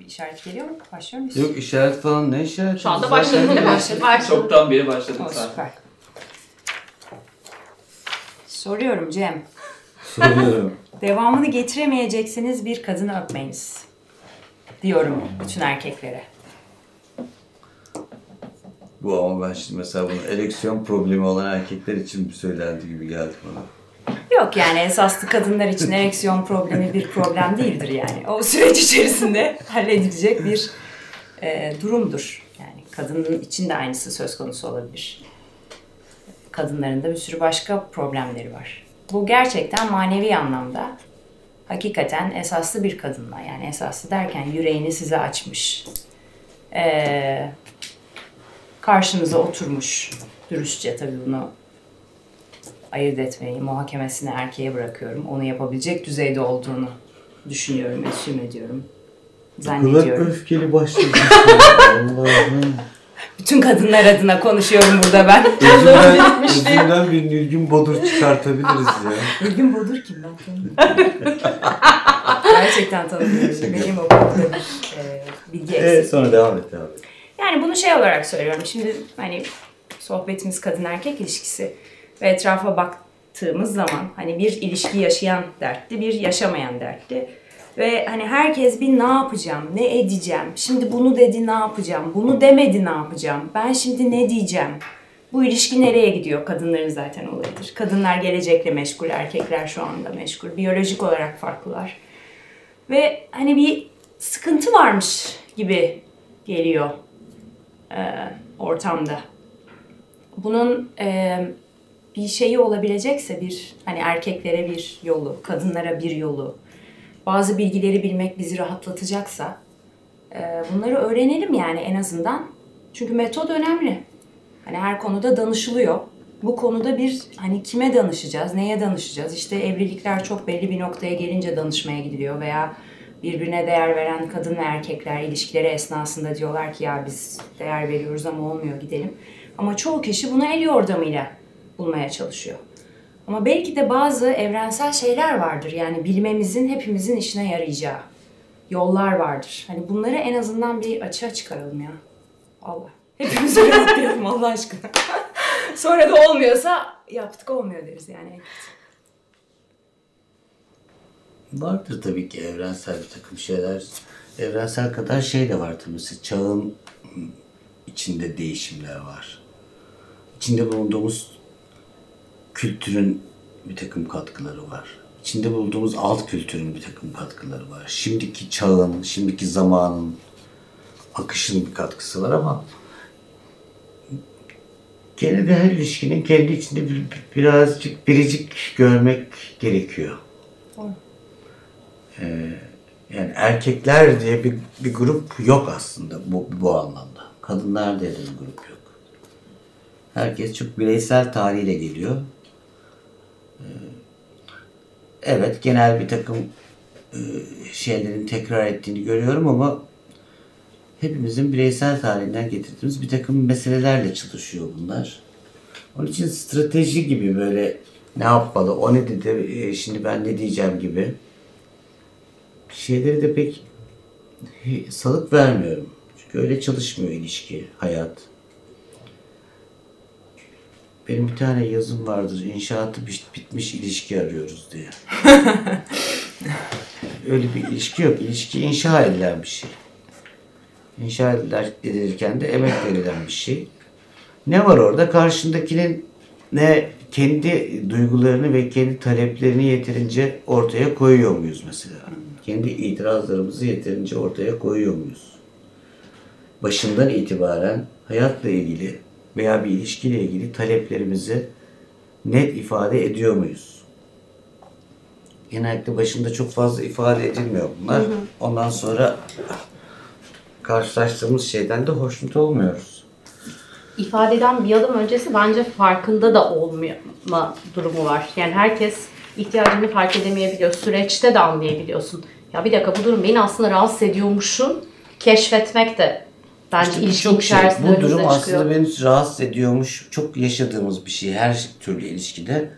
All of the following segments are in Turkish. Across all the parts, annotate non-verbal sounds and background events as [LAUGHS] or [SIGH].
Bir işaret geliyor mu? Başlıyor muyuz? Yok işaret falan ne işaret? Şu anda başladı değil mi? Başladı. Başladı. Çoktan beri başladık O, zaten. süper. Soruyorum Cem. Soruyorum. Devamını getiremeyeceksiniz bir kadını öpmeyiniz. Diyorum bütün erkeklere. Bu ama ben şimdi mesela bunu ereksiyon problemi olan erkekler için bir söylendi gibi geldi bana. Yok yani esaslı kadınlar için ereksiyon problemi bir problem değildir yani. O süreç içerisinde halledilecek bir e, durumdur. Yani kadının için de aynısı söz konusu olabilir. Kadınların da bir sürü başka problemleri var. Bu gerçekten manevi anlamda hakikaten esaslı bir kadınla yani esaslı derken yüreğini size açmış. E, karşınıza oturmuş. Dürüstçe tabii bunu ayırt etmeyi muhakemesine erkeğe bırakıyorum. Onu yapabilecek düzeyde olduğunu düşünüyorum, esüm ediyorum. Bu kadar Zannediyorum. öfkeli başladı. [LAUGHS] Allah'ım. Bütün kadınlar adına konuşuyorum burada ben. Özümden, özümden bir Nilgün Bodur çıkartabiliriz ya. Bilgin Bodur kim ben tanımıyorum. [LAUGHS] Gerçekten tanımıyorum. Benim o konuda e, bilgi eksik. Evet sonra devam et abi. Yani bunu şey olarak söylüyorum. Şimdi hani sohbetimiz kadın erkek ilişkisi ve etrafa baktığımız zaman hani bir ilişki yaşayan dertli, bir yaşamayan dertli. Ve hani herkes bir ne yapacağım, ne edeceğim, şimdi bunu dedi ne yapacağım, bunu demedi ne yapacağım, ben şimdi ne diyeceğim. Bu ilişki nereye gidiyor? Kadınların zaten olayıdır. Kadınlar gelecekle meşgul, erkekler şu anda meşgul. Biyolojik olarak farklılar. Ve hani bir sıkıntı varmış gibi geliyor e, ortamda. Bunun e, bir şeyi olabilecekse bir hani erkeklere bir yolu, kadınlara bir yolu, bazı bilgileri bilmek bizi rahatlatacaksa e, bunları öğrenelim yani en azından. Çünkü metod önemli. Hani her konuda danışılıyor. Bu konuda bir hani kime danışacağız, neye danışacağız? İşte evlilikler çok belli bir noktaya gelince danışmaya gidiliyor veya birbirine değer veren kadın ve erkekler ilişkileri esnasında diyorlar ki ya biz değer veriyoruz ama olmuyor gidelim. Ama çoğu kişi bunu el yordamıyla bulmaya çalışıyor. Ama belki de bazı evrensel şeyler vardır. Yani bilmemizin hepimizin işine yarayacağı yollar vardır. Hani bunları en azından bir açığa çıkaralım ya. Allah. Hepimiz rahatlayalım [LAUGHS] Allah aşkına. [LAUGHS] Sonra da olmuyorsa yaptık olmuyor deriz yani. Vardır tabii ki evrensel bir takım şeyler. Evrensel kadar şey de var tabii. Mesela çağın içinde değişimler var. İçinde bulunduğumuz kültürün bir takım katkıları var. İçinde bulunduğumuz alt kültürün bir takım katkıları var. Şimdiki çağın, şimdiki zamanın akışın bir katkısı var ama gene de her ilişkinin kendi içinde bir, birazcık biricik görmek gerekiyor. Ee, yani erkekler diye bir, bir grup yok aslında bu, bu anlamda. Kadınlar diye de bir grup yok. Herkes çok bireysel tarihiyle geliyor. Evet genel bir takım e, şeylerin tekrar ettiğini görüyorum ama hepimizin bireysel tarihinden getirdiğimiz bir takım meselelerle çalışıyor bunlar. Onun için strateji gibi böyle ne yapmalı, o ne dedi, e, şimdi ben ne diyeceğim gibi şeyleri de pek salık vermiyorum. Çünkü öyle çalışmıyor ilişki, hayat. Benim bir tane yazım vardır. İnşaatı bit- bitmiş ilişki arıyoruz diye. [LAUGHS] öyle bir ilişki yok. İlişki inşa edilen bir şey. İnşa edilirken de emek verilen bir şey. Ne var orada? Karşındakinin ne kendi duygularını ve kendi taleplerini yeterince ortaya koyuyor muyuz mesela? Kendi itirazlarımızı yeterince ortaya koyuyor muyuz? Başından itibaren hayatla ilgili veya bir ilişkiyle ilgili taleplerimizi net ifade ediyor muyuz? Genellikle başında çok fazla ifade edilmiyor bunlar. Ondan sonra karşılaştığımız şeyden de hoşnut olmuyoruz. ifadeden bir adım öncesi bence farkında da olmama durumu var. Yani herkes ihtiyacını fark edemeyebiliyor. Süreçte de anlayabiliyorsun. Ya bir dakika bu durum beni aslında rahatsız ediyormuşun keşfetmek de bence İşte ilişkinin birçok şey, bu durum çıkıyor. aslında beni rahatsız ediyormuş. Çok yaşadığımız bir şey her türlü ilişkide.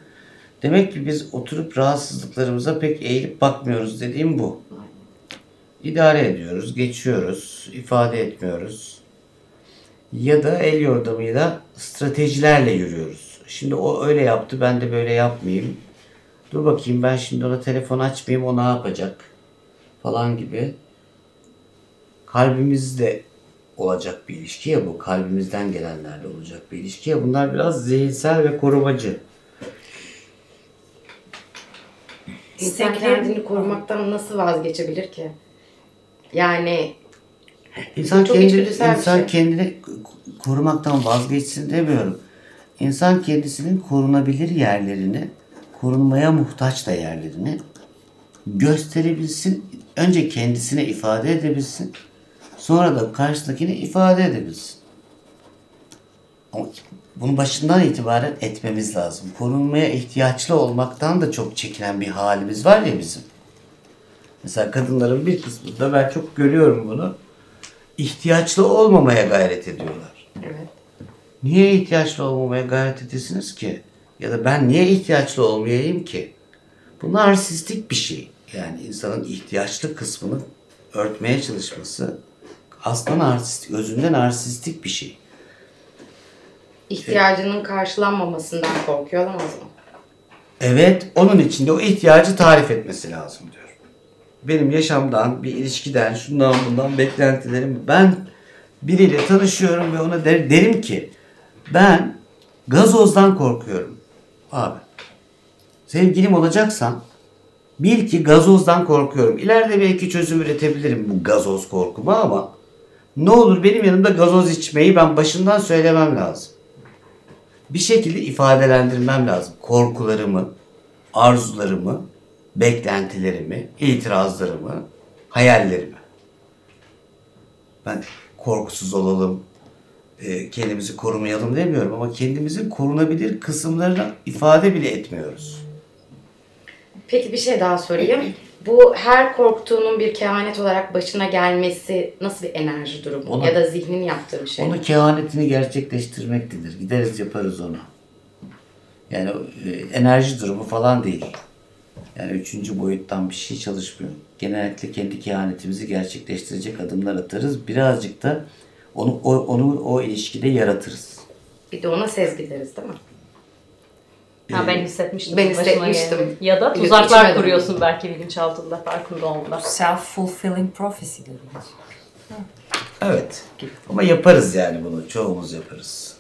Demek ki biz oturup rahatsızlıklarımıza pek eğilip bakmıyoruz dediğim bu. idare ediyoruz, geçiyoruz, ifade etmiyoruz. Ya da el yordamıyla stratejilerle yürüyoruz. Şimdi o öyle yaptı, ben de böyle yapmayayım. Dur bakayım ben şimdi ona telefon açmayayım, o ne yapacak? Falan gibi. Kalbimizde olacak bir ilişki ya bu. Kalbimizden gelenlerle olacak bir ilişki ya. Bunlar biraz zihinsel ve korumacı. İnsan kendini korumaktan nasıl vazgeçebilir ki? Yani İnsan Çok bir insan şey. kendini korumaktan vazgeçsin demiyorum. İnsan kendisinin korunabilir yerlerini, korunmaya muhtaç da yerlerini gösterebilsin. Önce kendisine ifade edebilsin. Sonra da karşıdakine ifade edebilsin. Ama bunu başından itibaren etmemiz lazım. Korunmaya ihtiyaçlı olmaktan da çok çekinen bir halimiz var ya bizim. Mesela kadınların bir kısmında ben çok görüyorum bunu. İhtiyaçlı olmamaya gayret ediyorlar. evet. Niye ihtiyaçlı olmamaya gayret edesiniz ki? Ya da ben niye ihtiyaçlı olmayayım ki? Bu narsistik bir şey. Yani insanın ihtiyaçlı kısmını örtmeye çalışması aslında narsistik, özünde narsistik bir şey. ihtiyacının karşılanmamasından korkuyor olamaz mı? Evet, onun içinde o ihtiyacı tarif etmesi lazım diyor. Benim yaşamdan, bir ilişkiden, şundan bundan beklentilerim. Ben biriyle tanışıyorum ve ona der, derim ki ben gazozdan korkuyorum. Abi, sevgilim olacaksan bil ki gazozdan korkuyorum. İleride belki çözüm üretebilirim bu gazoz korkuma ama ne olur benim yanımda gazoz içmeyi ben başından söylemem lazım bir şekilde ifadelendirmem lazım. Korkularımı, arzularımı, beklentilerimi, itirazlarımı, hayallerimi. Ben korkusuz olalım, e, kendimizi korumayalım demiyorum ama kendimizin korunabilir kısımlarını ifade bile etmiyoruz. Peki bir şey daha sorayım. Bu her korktuğunun bir kehanet olarak başına gelmesi nasıl bir enerji durumu? Ona- ya da zihnin yaptığı bir şey. Onu kehanetini gerçekleştirmektedir. Gideriz yaparız onu. Yani e, enerji durumu falan değil. Yani üçüncü boyuttan bir şey çalışmıyor. Genellikle kendi kehanetimizi gerçekleştirecek adımlar atarız. Birazcık da onu o, onu o ilişkide yaratırız. Bir de ona sezgi deriz değil mi? Ha, ben hissetmiştim. Ben hissetmiştim. geldiğini. Ya da tuzaklar içmedim. kuruyorsun belki bilinçaltında farkında olmadan. Self-fulfilling prophecy dediğimiz. Evet. Ama yaparız yani bunu. Çoğumuz yaparız.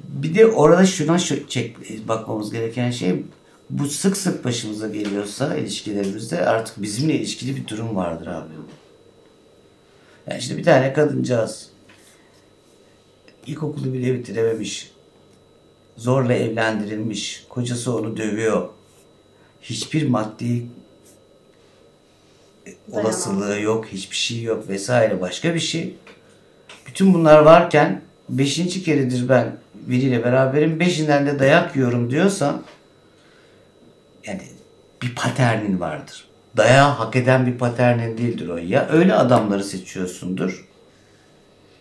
Bir de orada şuna şu, çek, bakmamız gereken şey bu sık sık başımıza geliyorsa ilişkilerimizde artık bizimle ilişkili bir durum vardır abi. Yani işte bir tane kadıncağız ilkokulu bile bitirememiş. Zorla evlendirilmiş. Kocası onu dövüyor. Hiçbir maddi olasılığı yok, hiçbir şey yok vesaire başka bir şey. Bütün bunlar varken beşinci keredir ben biriyle beraberim, beşinden de dayak yiyorum diyorsan yani bir paternin vardır. Dayağı hak eden bir paternin değildir o. Ya öyle adamları seçiyorsundur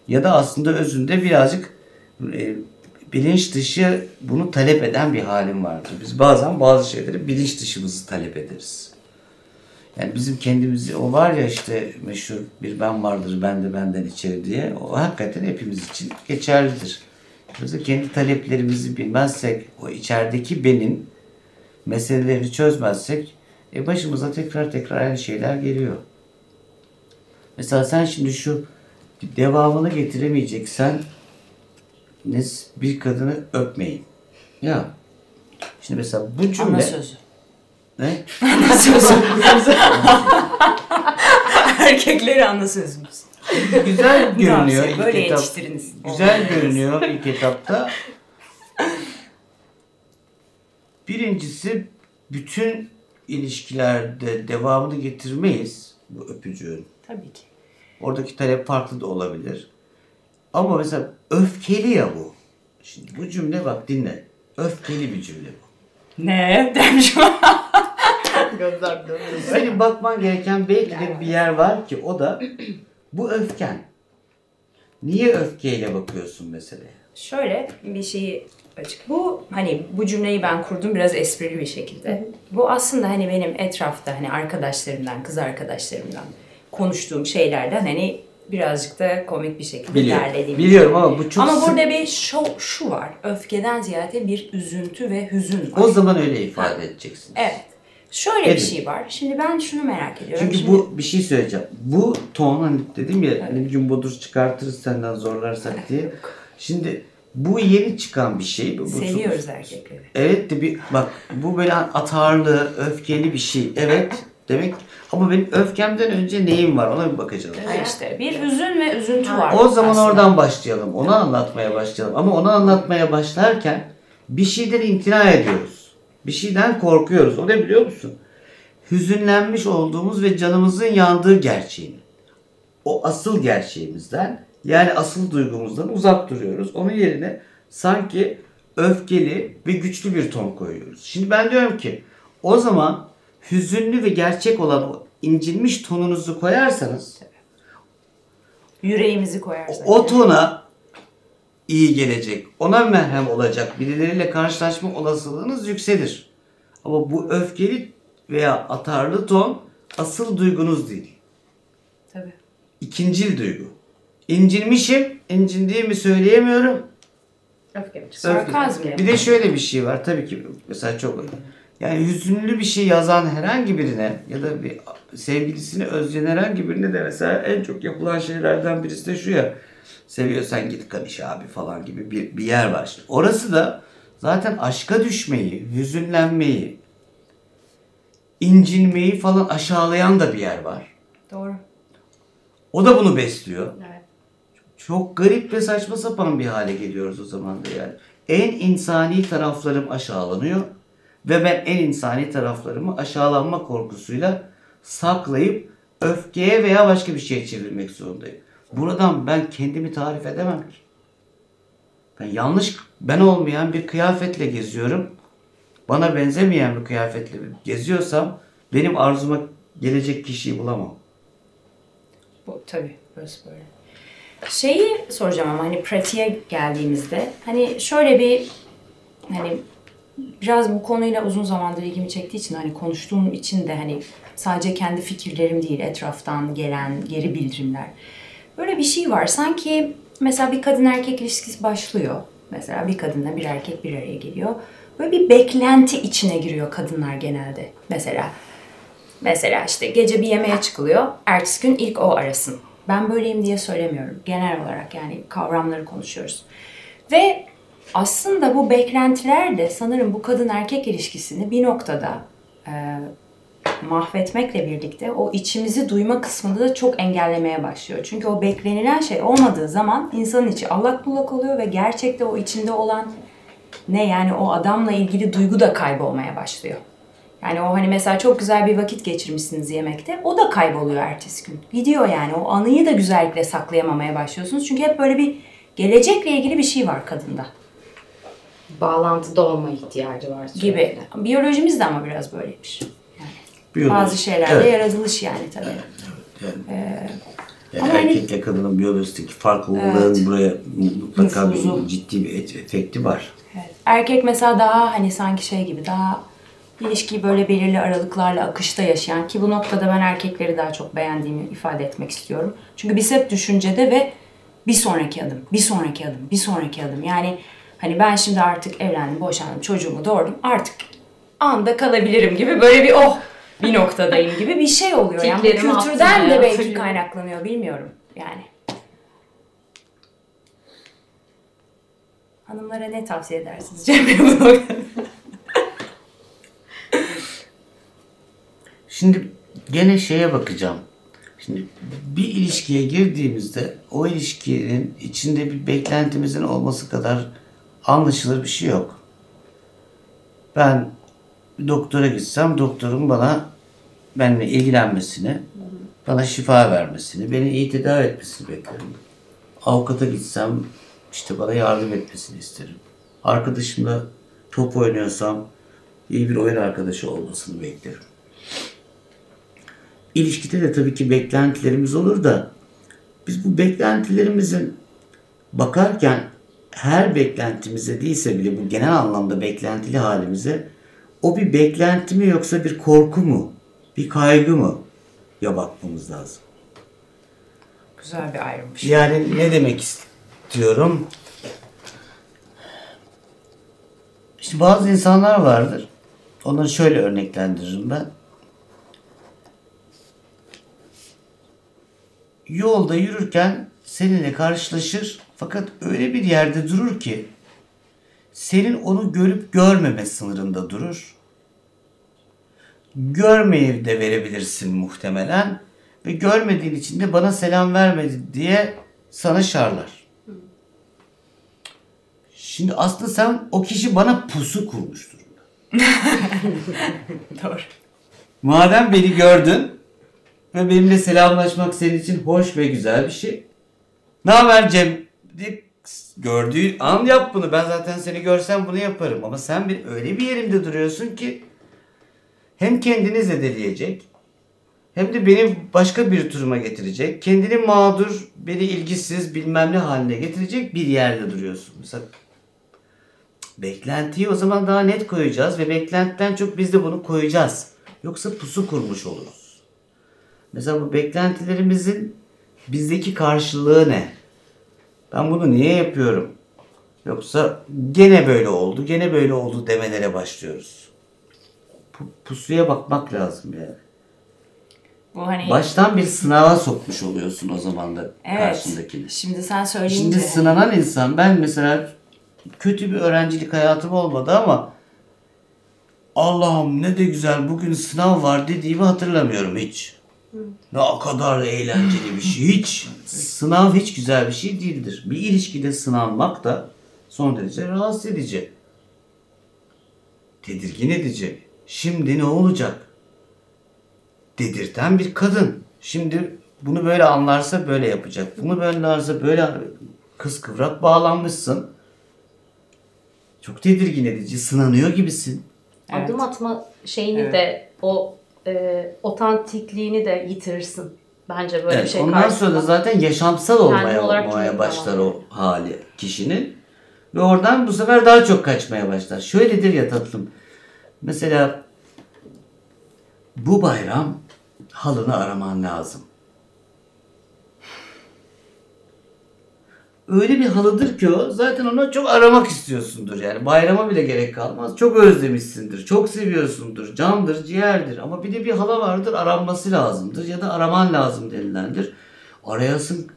ya da aslında özünde birazcık e, bilinç dışı bunu talep eden bir halim vardır. Biz bazen bazı şeyleri bilinç dışımızı talep ederiz. Yani bizim kendimizi o var ya işte meşhur bir ben vardır ben de benden içeri diye o hakikaten hepimiz için geçerlidir. Biz kendi taleplerimizi bilmezsek o içerideki benim meselelerini çözmezsek e başımıza tekrar tekrar aynı şeyler geliyor. Mesela sen şimdi şu devamını getiremeyeceksen bir kadını öpmeyin. Ya şimdi mesela bu cümle Ana sözü. ne? [LAUGHS] Ana sözü. Erkekleri ana sözümüz. Güzel [LAUGHS] görünüyor ilk böyle etap. yetiştiriniz. Güzel görünüyor ilk etapta. Birincisi bütün ilişkilerde devamını getirmeyiz bu öpücüğün. Tabii ki. Oradaki talep farklı da olabilir. Ama mesela öfkeli ya bu. Şimdi bu cümle bak dinle. Öfkeli bir cümle bu. Ne? [LAUGHS] Demiş Gözler dönüyor. Senin bakman gereken belki de bir yer var ki o da bu öfken. Niye öfkeyle bakıyorsun meseleye? Şöyle bir şeyi açık. Bu hani bu cümleyi ben kurdum biraz esprili bir şekilde. Bu aslında hani benim etrafta hani arkadaşlarımdan, kız arkadaşlarımdan konuştuğum şeylerden hani birazcık da komik bir şekilde Biliyorum. derlediğim. Biliyorum ama bu çok Ama sık- burada bir şu, şu var. Öfkeden ziyade bir üzüntü ve hüzün var. o zaman öyle ifade edeceksin. Evet. Şöyle Edin. bir şey var. Şimdi ben şunu merak ediyorum. Çünkü Şimdi- bu bir şey söyleyeceğim. Bu ton hani dedim ya hani bir gün bodur çıkartırız senden zorlarsak diye. Şimdi bu yeni çıkan bir şey. Bu, seviyoruz erkekleri. Evet de bir bak bu böyle atarlı, öfkeli bir şey. Evet demek ama benim öfkemden önce neyim var ona bir bakacağız. Ha işte bir hüzün ve üzüntü var. O zaman aslında. oradan başlayalım. Onu anlatmaya başlayalım. Ama onu anlatmaya başlarken bir şeyden imtina ediyoruz. Bir şeyden korkuyoruz. O ne biliyor musun? Hüzünlenmiş olduğumuz ve canımızın yandığı gerçeğini. O asıl gerçeğimizden yani asıl duygumuzdan uzak duruyoruz. Onun yerine sanki öfkeli ve güçlü bir ton koyuyoruz. Şimdi ben diyorum ki o zaman hüzünlü ve gerçek olan o incinmiş tonunuzu koyarsanız Yüreğimizi koyarsak. o tona iyi gelecek, ona merhem olacak birileriyle karşılaşma olasılığınız yükselir. Ama bu öfkeli veya atarlı ton asıl duygunuz değil. Tabii. İkincil duygu. İncinmişim, incindiğimi söyleyemiyorum. Öfke mi? Sarkazm Bir de şöyle bir şey var tabii ki mesela çok yani hüzünlü bir şey yazan herhangi birine ya da bir sevgilisini özleyen herhangi birine de mesela en çok yapılan şeylerden birisi de şu ya seviyorsan git karış abi falan gibi bir, bir yer var. Şimdi orası da zaten aşka düşmeyi, hüzünlenmeyi, incinmeyi falan aşağılayan da bir yer var. Doğru. O da bunu besliyor. Evet. Çok garip ve saçma sapan bir hale geliyoruz o zaman da yani. En insani taraflarım aşağılanıyor ve ben en insani taraflarımı aşağılanma korkusuyla saklayıp öfkeye veya başka bir şeye çevirmek zorundayım. Buradan ben kendimi tarif edemem ki. Ben yanlış, ben olmayan bir kıyafetle geziyorum. Bana benzemeyen bir kıyafetle geziyorsam benim arzuma gelecek kişiyi bulamam. Bu tabii burası böyle. Şeyi soracağım ama hani pratiğe geldiğimizde hani şöyle bir hani biraz bu konuyla uzun zamandır ilgimi çektiği için hani konuştuğum için de hani sadece kendi fikirlerim değil etraftan gelen geri bildirimler. Böyle bir şey var sanki mesela bir kadın erkek ilişkisi başlıyor. Mesela bir kadınla bir erkek bir araya geliyor. Böyle bir beklenti içine giriyor kadınlar genelde. Mesela Mesela işte gece bir yemeğe çıkılıyor. Ertesi gün ilk o arasın. Ben böyleyim diye söylemiyorum. Genel olarak yani kavramları konuşuyoruz. Ve aslında bu beklentiler de sanırım bu kadın erkek ilişkisini bir noktada e, mahvetmekle birlikte o içimizi duyma kısmını da çok engellemeye başlıyor. Çünkü o beklenilen şey olmadığı zaman insanın içi allak bullak oluyor ve gerçekte o içinde olan ne yani o adamla ilgili duygu da kaybolmaya başlıyor. Yani o hani mesela çok güzel bir vakit geçirmişsiniz yemekte. O da kayboluyor ertesi gün. Gidiyor yani. O anıyı da güzellikle saklayamamaya başlıyorsunuz. Çünkü hep böyle bir gelecekle ilgili bir şey var kadında Bağlantıda olma ihtiyacı var. gibi. sürekli. Biyolojimiz de ama biraz böyleymiş. Biyoloji. Bazı şeylerde Evet. yaratılış yani tabii. Yani, yani ama hani- erkekle kadının biyolojisindeki farklılığın buraya mutlaka Nüfuzu. bir ciddi bir et- efekti var. Evet. Erkek mesela daha hani sanki şey gibi daha ilişkiyi böyle belirli aralıklarla akışta yaşayan ki bu noktada ben erkekleri daha çok beğendiğimi ifade etmek istiyorum. Çünkü biz hep düşüncede ve bir sonraki adım, bir sonraki adım, bir sonraki adım. Yani hani ben şimdi artık evlendim, boşandım, çocuğumu doğurdum. Artık anda kalabilirim gibi böyle bir oh bir noktadayım gibi bir şey oluyor. Yani bu kültürden de belki kaynaklanıyor bilmiyorum yani. Hanımlara ne tavsiye edersiniz [LAUGHS] noktada? Şimdi gene şeye bakacağım. Şimdi bir ilişkiye girdiğimizde o ilişkinin içinde bir beklentimizin olması kadar anlaşılır bir şey yok. Ben bir doktora gitsem doktorun bana benimle ilgilenmesini, bana şifa vermesini, beni iyi tedavi etmesini beklerim. Avukata gitsem işte bana yardım etmesini isterim. Arkadaşımla top oynuyorsam iyi bir oyun arkadaşı olmasını beklerim. İlişkide de tabii ki beklentilerimiz olur da biz bu beklentilerimizin bakarken her beklentimize değilse bile bu genel anlamda beklentili halimize o bir beklenti mi yoksa bir korku mu, bir kaygı mı ya bakmamız lazım. Güzel bir ayrımmış. Yani ne demek istiyorum? İşte bazı insanlar vardır. Onları şöyle örneklendiririm ben. Yolda yürürken seninle karşılaşır fakat öyle bir yerde durur ki senin onu görüp görmeme sınırında durur. Görmeyi de verebilirsin muhtemelen ve görmediğin için de bana selam vermedi diye sana şarlar. Şimdi aslında sen o kişi bana pusu kurmuş durumda. [LAUGHS] Doğru. Madem beni gördün ve benimle selamlaşmak senin için hoş ve güzel bir şey. Ne haber Cem? Diye gördüğü an yap bunu. Ben zaten seni görsem bunu yaparım. Ama sen bir öyle bir yerimde duruyorsun ki hem kendini zedeleyecek hem de beni başka bir turuma getirecek. Kendini mağdur, beni ilgisiz bilmem ne haline getirecek bir yerde duruyorsun. Mesela beklentiyi o zaman daha net koyacağız ve beklentiden çok biz de bunu koyacağız. Yoksa pusu kurmuş oluruz. Mesela bu beklentilerimizin bizdeki karşılığı ne? Ben bunu niye yapıyorum? Yoksa gene böyle oldu, gene böyle oldu demelere başlıyoruz. Pu- pusuya bakmak lazım yani. Bu hani Baştan bir sınava sokmuş oluyorsun o zaman da evet. karşındakini. Şimdi sen söyleyince Şimdi sınanan insan ben mesela kötü bir öğrencilik hayatım olmadı ama Allah'ım ne de güzel bugün sınav var dediğimi hatırlamıyorum hiç. Ne kadar eğlenceli bir şey. Hiç. Sınav hiç güzel bir şey değildir. Bir ilişkide sınanmak da son derece rahatsız edici. Tedirgin edici. Şimdi ne olacak? Dedirten bir kadın. Şimdi bunu böyle anlarsa böyle yapacak. Bunu böyle anlarsa böyle kız kıvrak bağlanmışsın. Çok tedirgin edici. Sınanıyor gibisin. Evet. Adım atma şeyini Evet. de o e, otantikliğini de yitirirsin. Bence böyle bir Evet, şey ondan karşısında. sonra zaten yaşamsal olmaya, olmaya başlar o hali kişinin. Ve oradan bu sefer daha çok kaçmaya başlar. Şöyledir ya tatlım. Mesela bu bayram halını araman lazım. Öyle bir halıdır ki o zaten onu çok aramak istiyorsundur yani. Bayrama bile gerek kalmaz. Çok özlemişsindir. Çok seviyorsundur. Candır, ciğerdir. Ama bir de bir halı vardır aranması lazımdır. Ya da araman lazım denilendir. Arayasın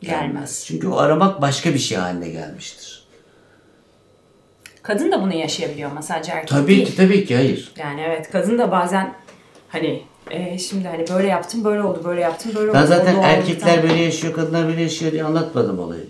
Gelmez. Çünkü o aramak başka bir şey haline gelmiştir. kadın da bunu yaşayabiliyor ama sadece erkek Tabii değil. ki tabii ki hayır. Yani evet kadın da bazen hani e, şimdi hani böyle yaptım böyle oldu böyle yaptım böyle oldu. Ben zaten O doğallıktan- erkekler böyle yaşıyor, kadınlar böyle yaşıyor diye anlatmadım olayı.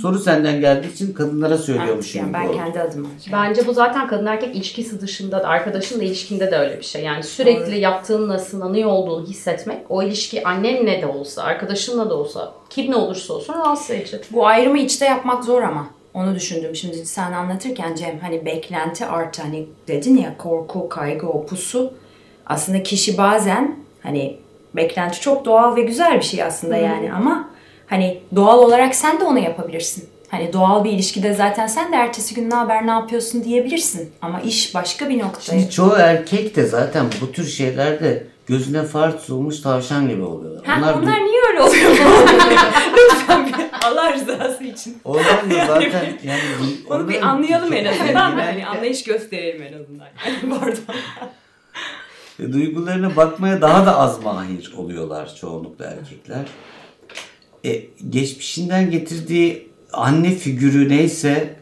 Soru senden geldiği için kadınlara söylüyormuşum yani gibi ben kendi adıma. Bence bu zaten kadın erkek ilişkisi dışında da arkadaşınla ilişkinde de öyle bir şey. Yani sürekli yaptığınla sınanıyor olduğunu hissetmek o ilişki annenle de olsa, arkadaşınla da olsa, kim ne olursa olsun rahatsız edici. Bu ayrımı içte yapmak zor ama. Onu düşündüm şimdi sen anlatırken Cem hani beklenti artı hani dedin ya korku, kaygı, o pusu. Aslında kişi bazen hani beklenti çok doğal ve güzel bir şey aslında yani ama hani doğal olarak sen de onu yapabilirsin. Hani doğal bir ilişkide zaten sen de ertesi gün ne haber ne yapıyorsun diyebilirsin. Ama iş başka bir noktaya. Şimdi çoğu erkek de zaten bu tür şeylerde gözüne far tutulmuş tavşan gibi oluyorlar. Ha, onlar, bir- niye öyle oluyor? Lütfen [LAUGHS] bir [LAUGHS] Allah rızası için. Onlar da zaten yani Onu bir anlayalım en azından. Hani anlayış gösterelim en azından. [LAUGHS] Yani pardon. E, Duygularına bakmaya daha da az mahir oluyorlar çoğunlukla erkekler. E, geçmişinden getirdiği anne figürü neyse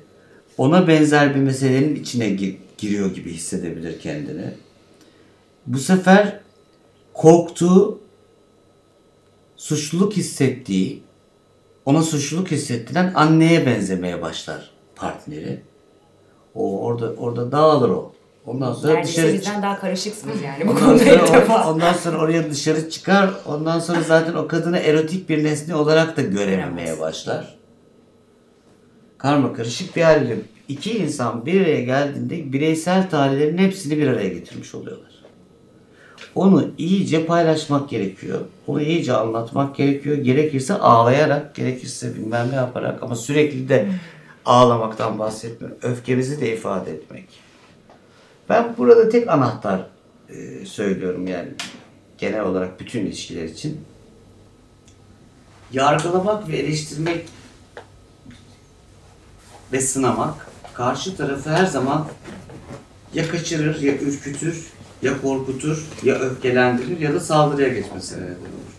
ona benzer bir meselenin içine gi- giriyor gibi hissedebilir kendini. Bu sefer korktuğu, suçluluk hissettiği, ona suçluluk hissettiren anneye benzemeye başlar partneri. O orada orada dağılır o. Ondan sonra Neredeyse dışarı bizden daha karışıksınız [LAUGHS] yani bu Ondan konuda ilk defa. ondan sonra oraya dışarı çıkar. Ondan sonra zaten o kadını erotik bir nesne olarak da görememeye başlar. Karma karışık bir haliyle iki insan bir araya geldiğinde bireysel tarihlerin hepsini bir araya getirmiş oluyorlar. Onu iyice paylaşmak gerekiyor. Onu iyice anlatmak gerekiyor. Gerekirse ağlayarak, gerekirse bilmem ne yaparak ama sürekli de ağlamaktan bahsetmiyorum. Öfkemizi de ifade etmek. Ben burada tek anahtar e, söylüyorum yani genel olarak bütün ilişkiler için. yargılamak ve eleştirmek ve sınamak karşı tarafı her zaman ya kaçırır, ya ürkütür, ya korkutur, ya öfkelendirir ya da saldırıya geçmesine neden olur.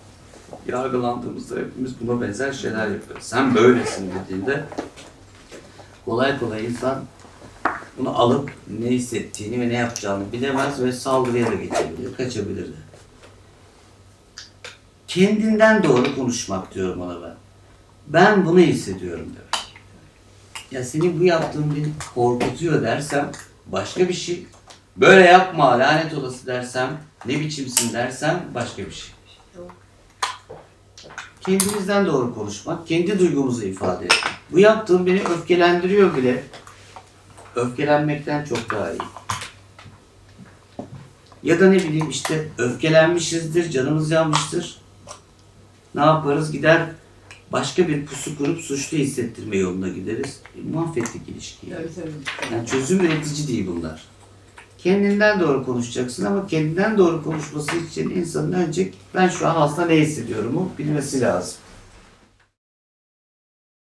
Yargılandığımızda hepimiz buna benzer şeyler yapıyoruz. Sen böylesin dediğinde kolay kolay insan bunu alıp ne hissettiğini ve ne yapacağını bilemez ve saldırıya da geçebilir, kaçabilir de. Kendinden doğru konuşmak diyorum ona ben. Ben bunu hissediyorum demek. Ya senin bu yaptığın beni korkutuyor dersem başka bir şey. Böyle yapma lanet olası dersem ne biçimsin dersem başka bir şey. Kendimizden doğru konuşmak, kendi duygumuzu ifade etmek. Bu yaptığım beni öfkelendiriyor bile. Öfkelenmekten çok daha iyi. Ya da ne bileyim işte öfkelenmişizdir, canımız yanmıştır. Ne yaparız? Gider başka bir pusu kurup suçlu hissettirme yoluna gideriz. E, mahvettik ilişkiyi. Yani çözüm üretici değil bunlar. Kendinden doğru konuşacaksın ama kendinden doğru konuşması için insanın önce ben şu an aslında ne hissediyorumu bilmesi lazım.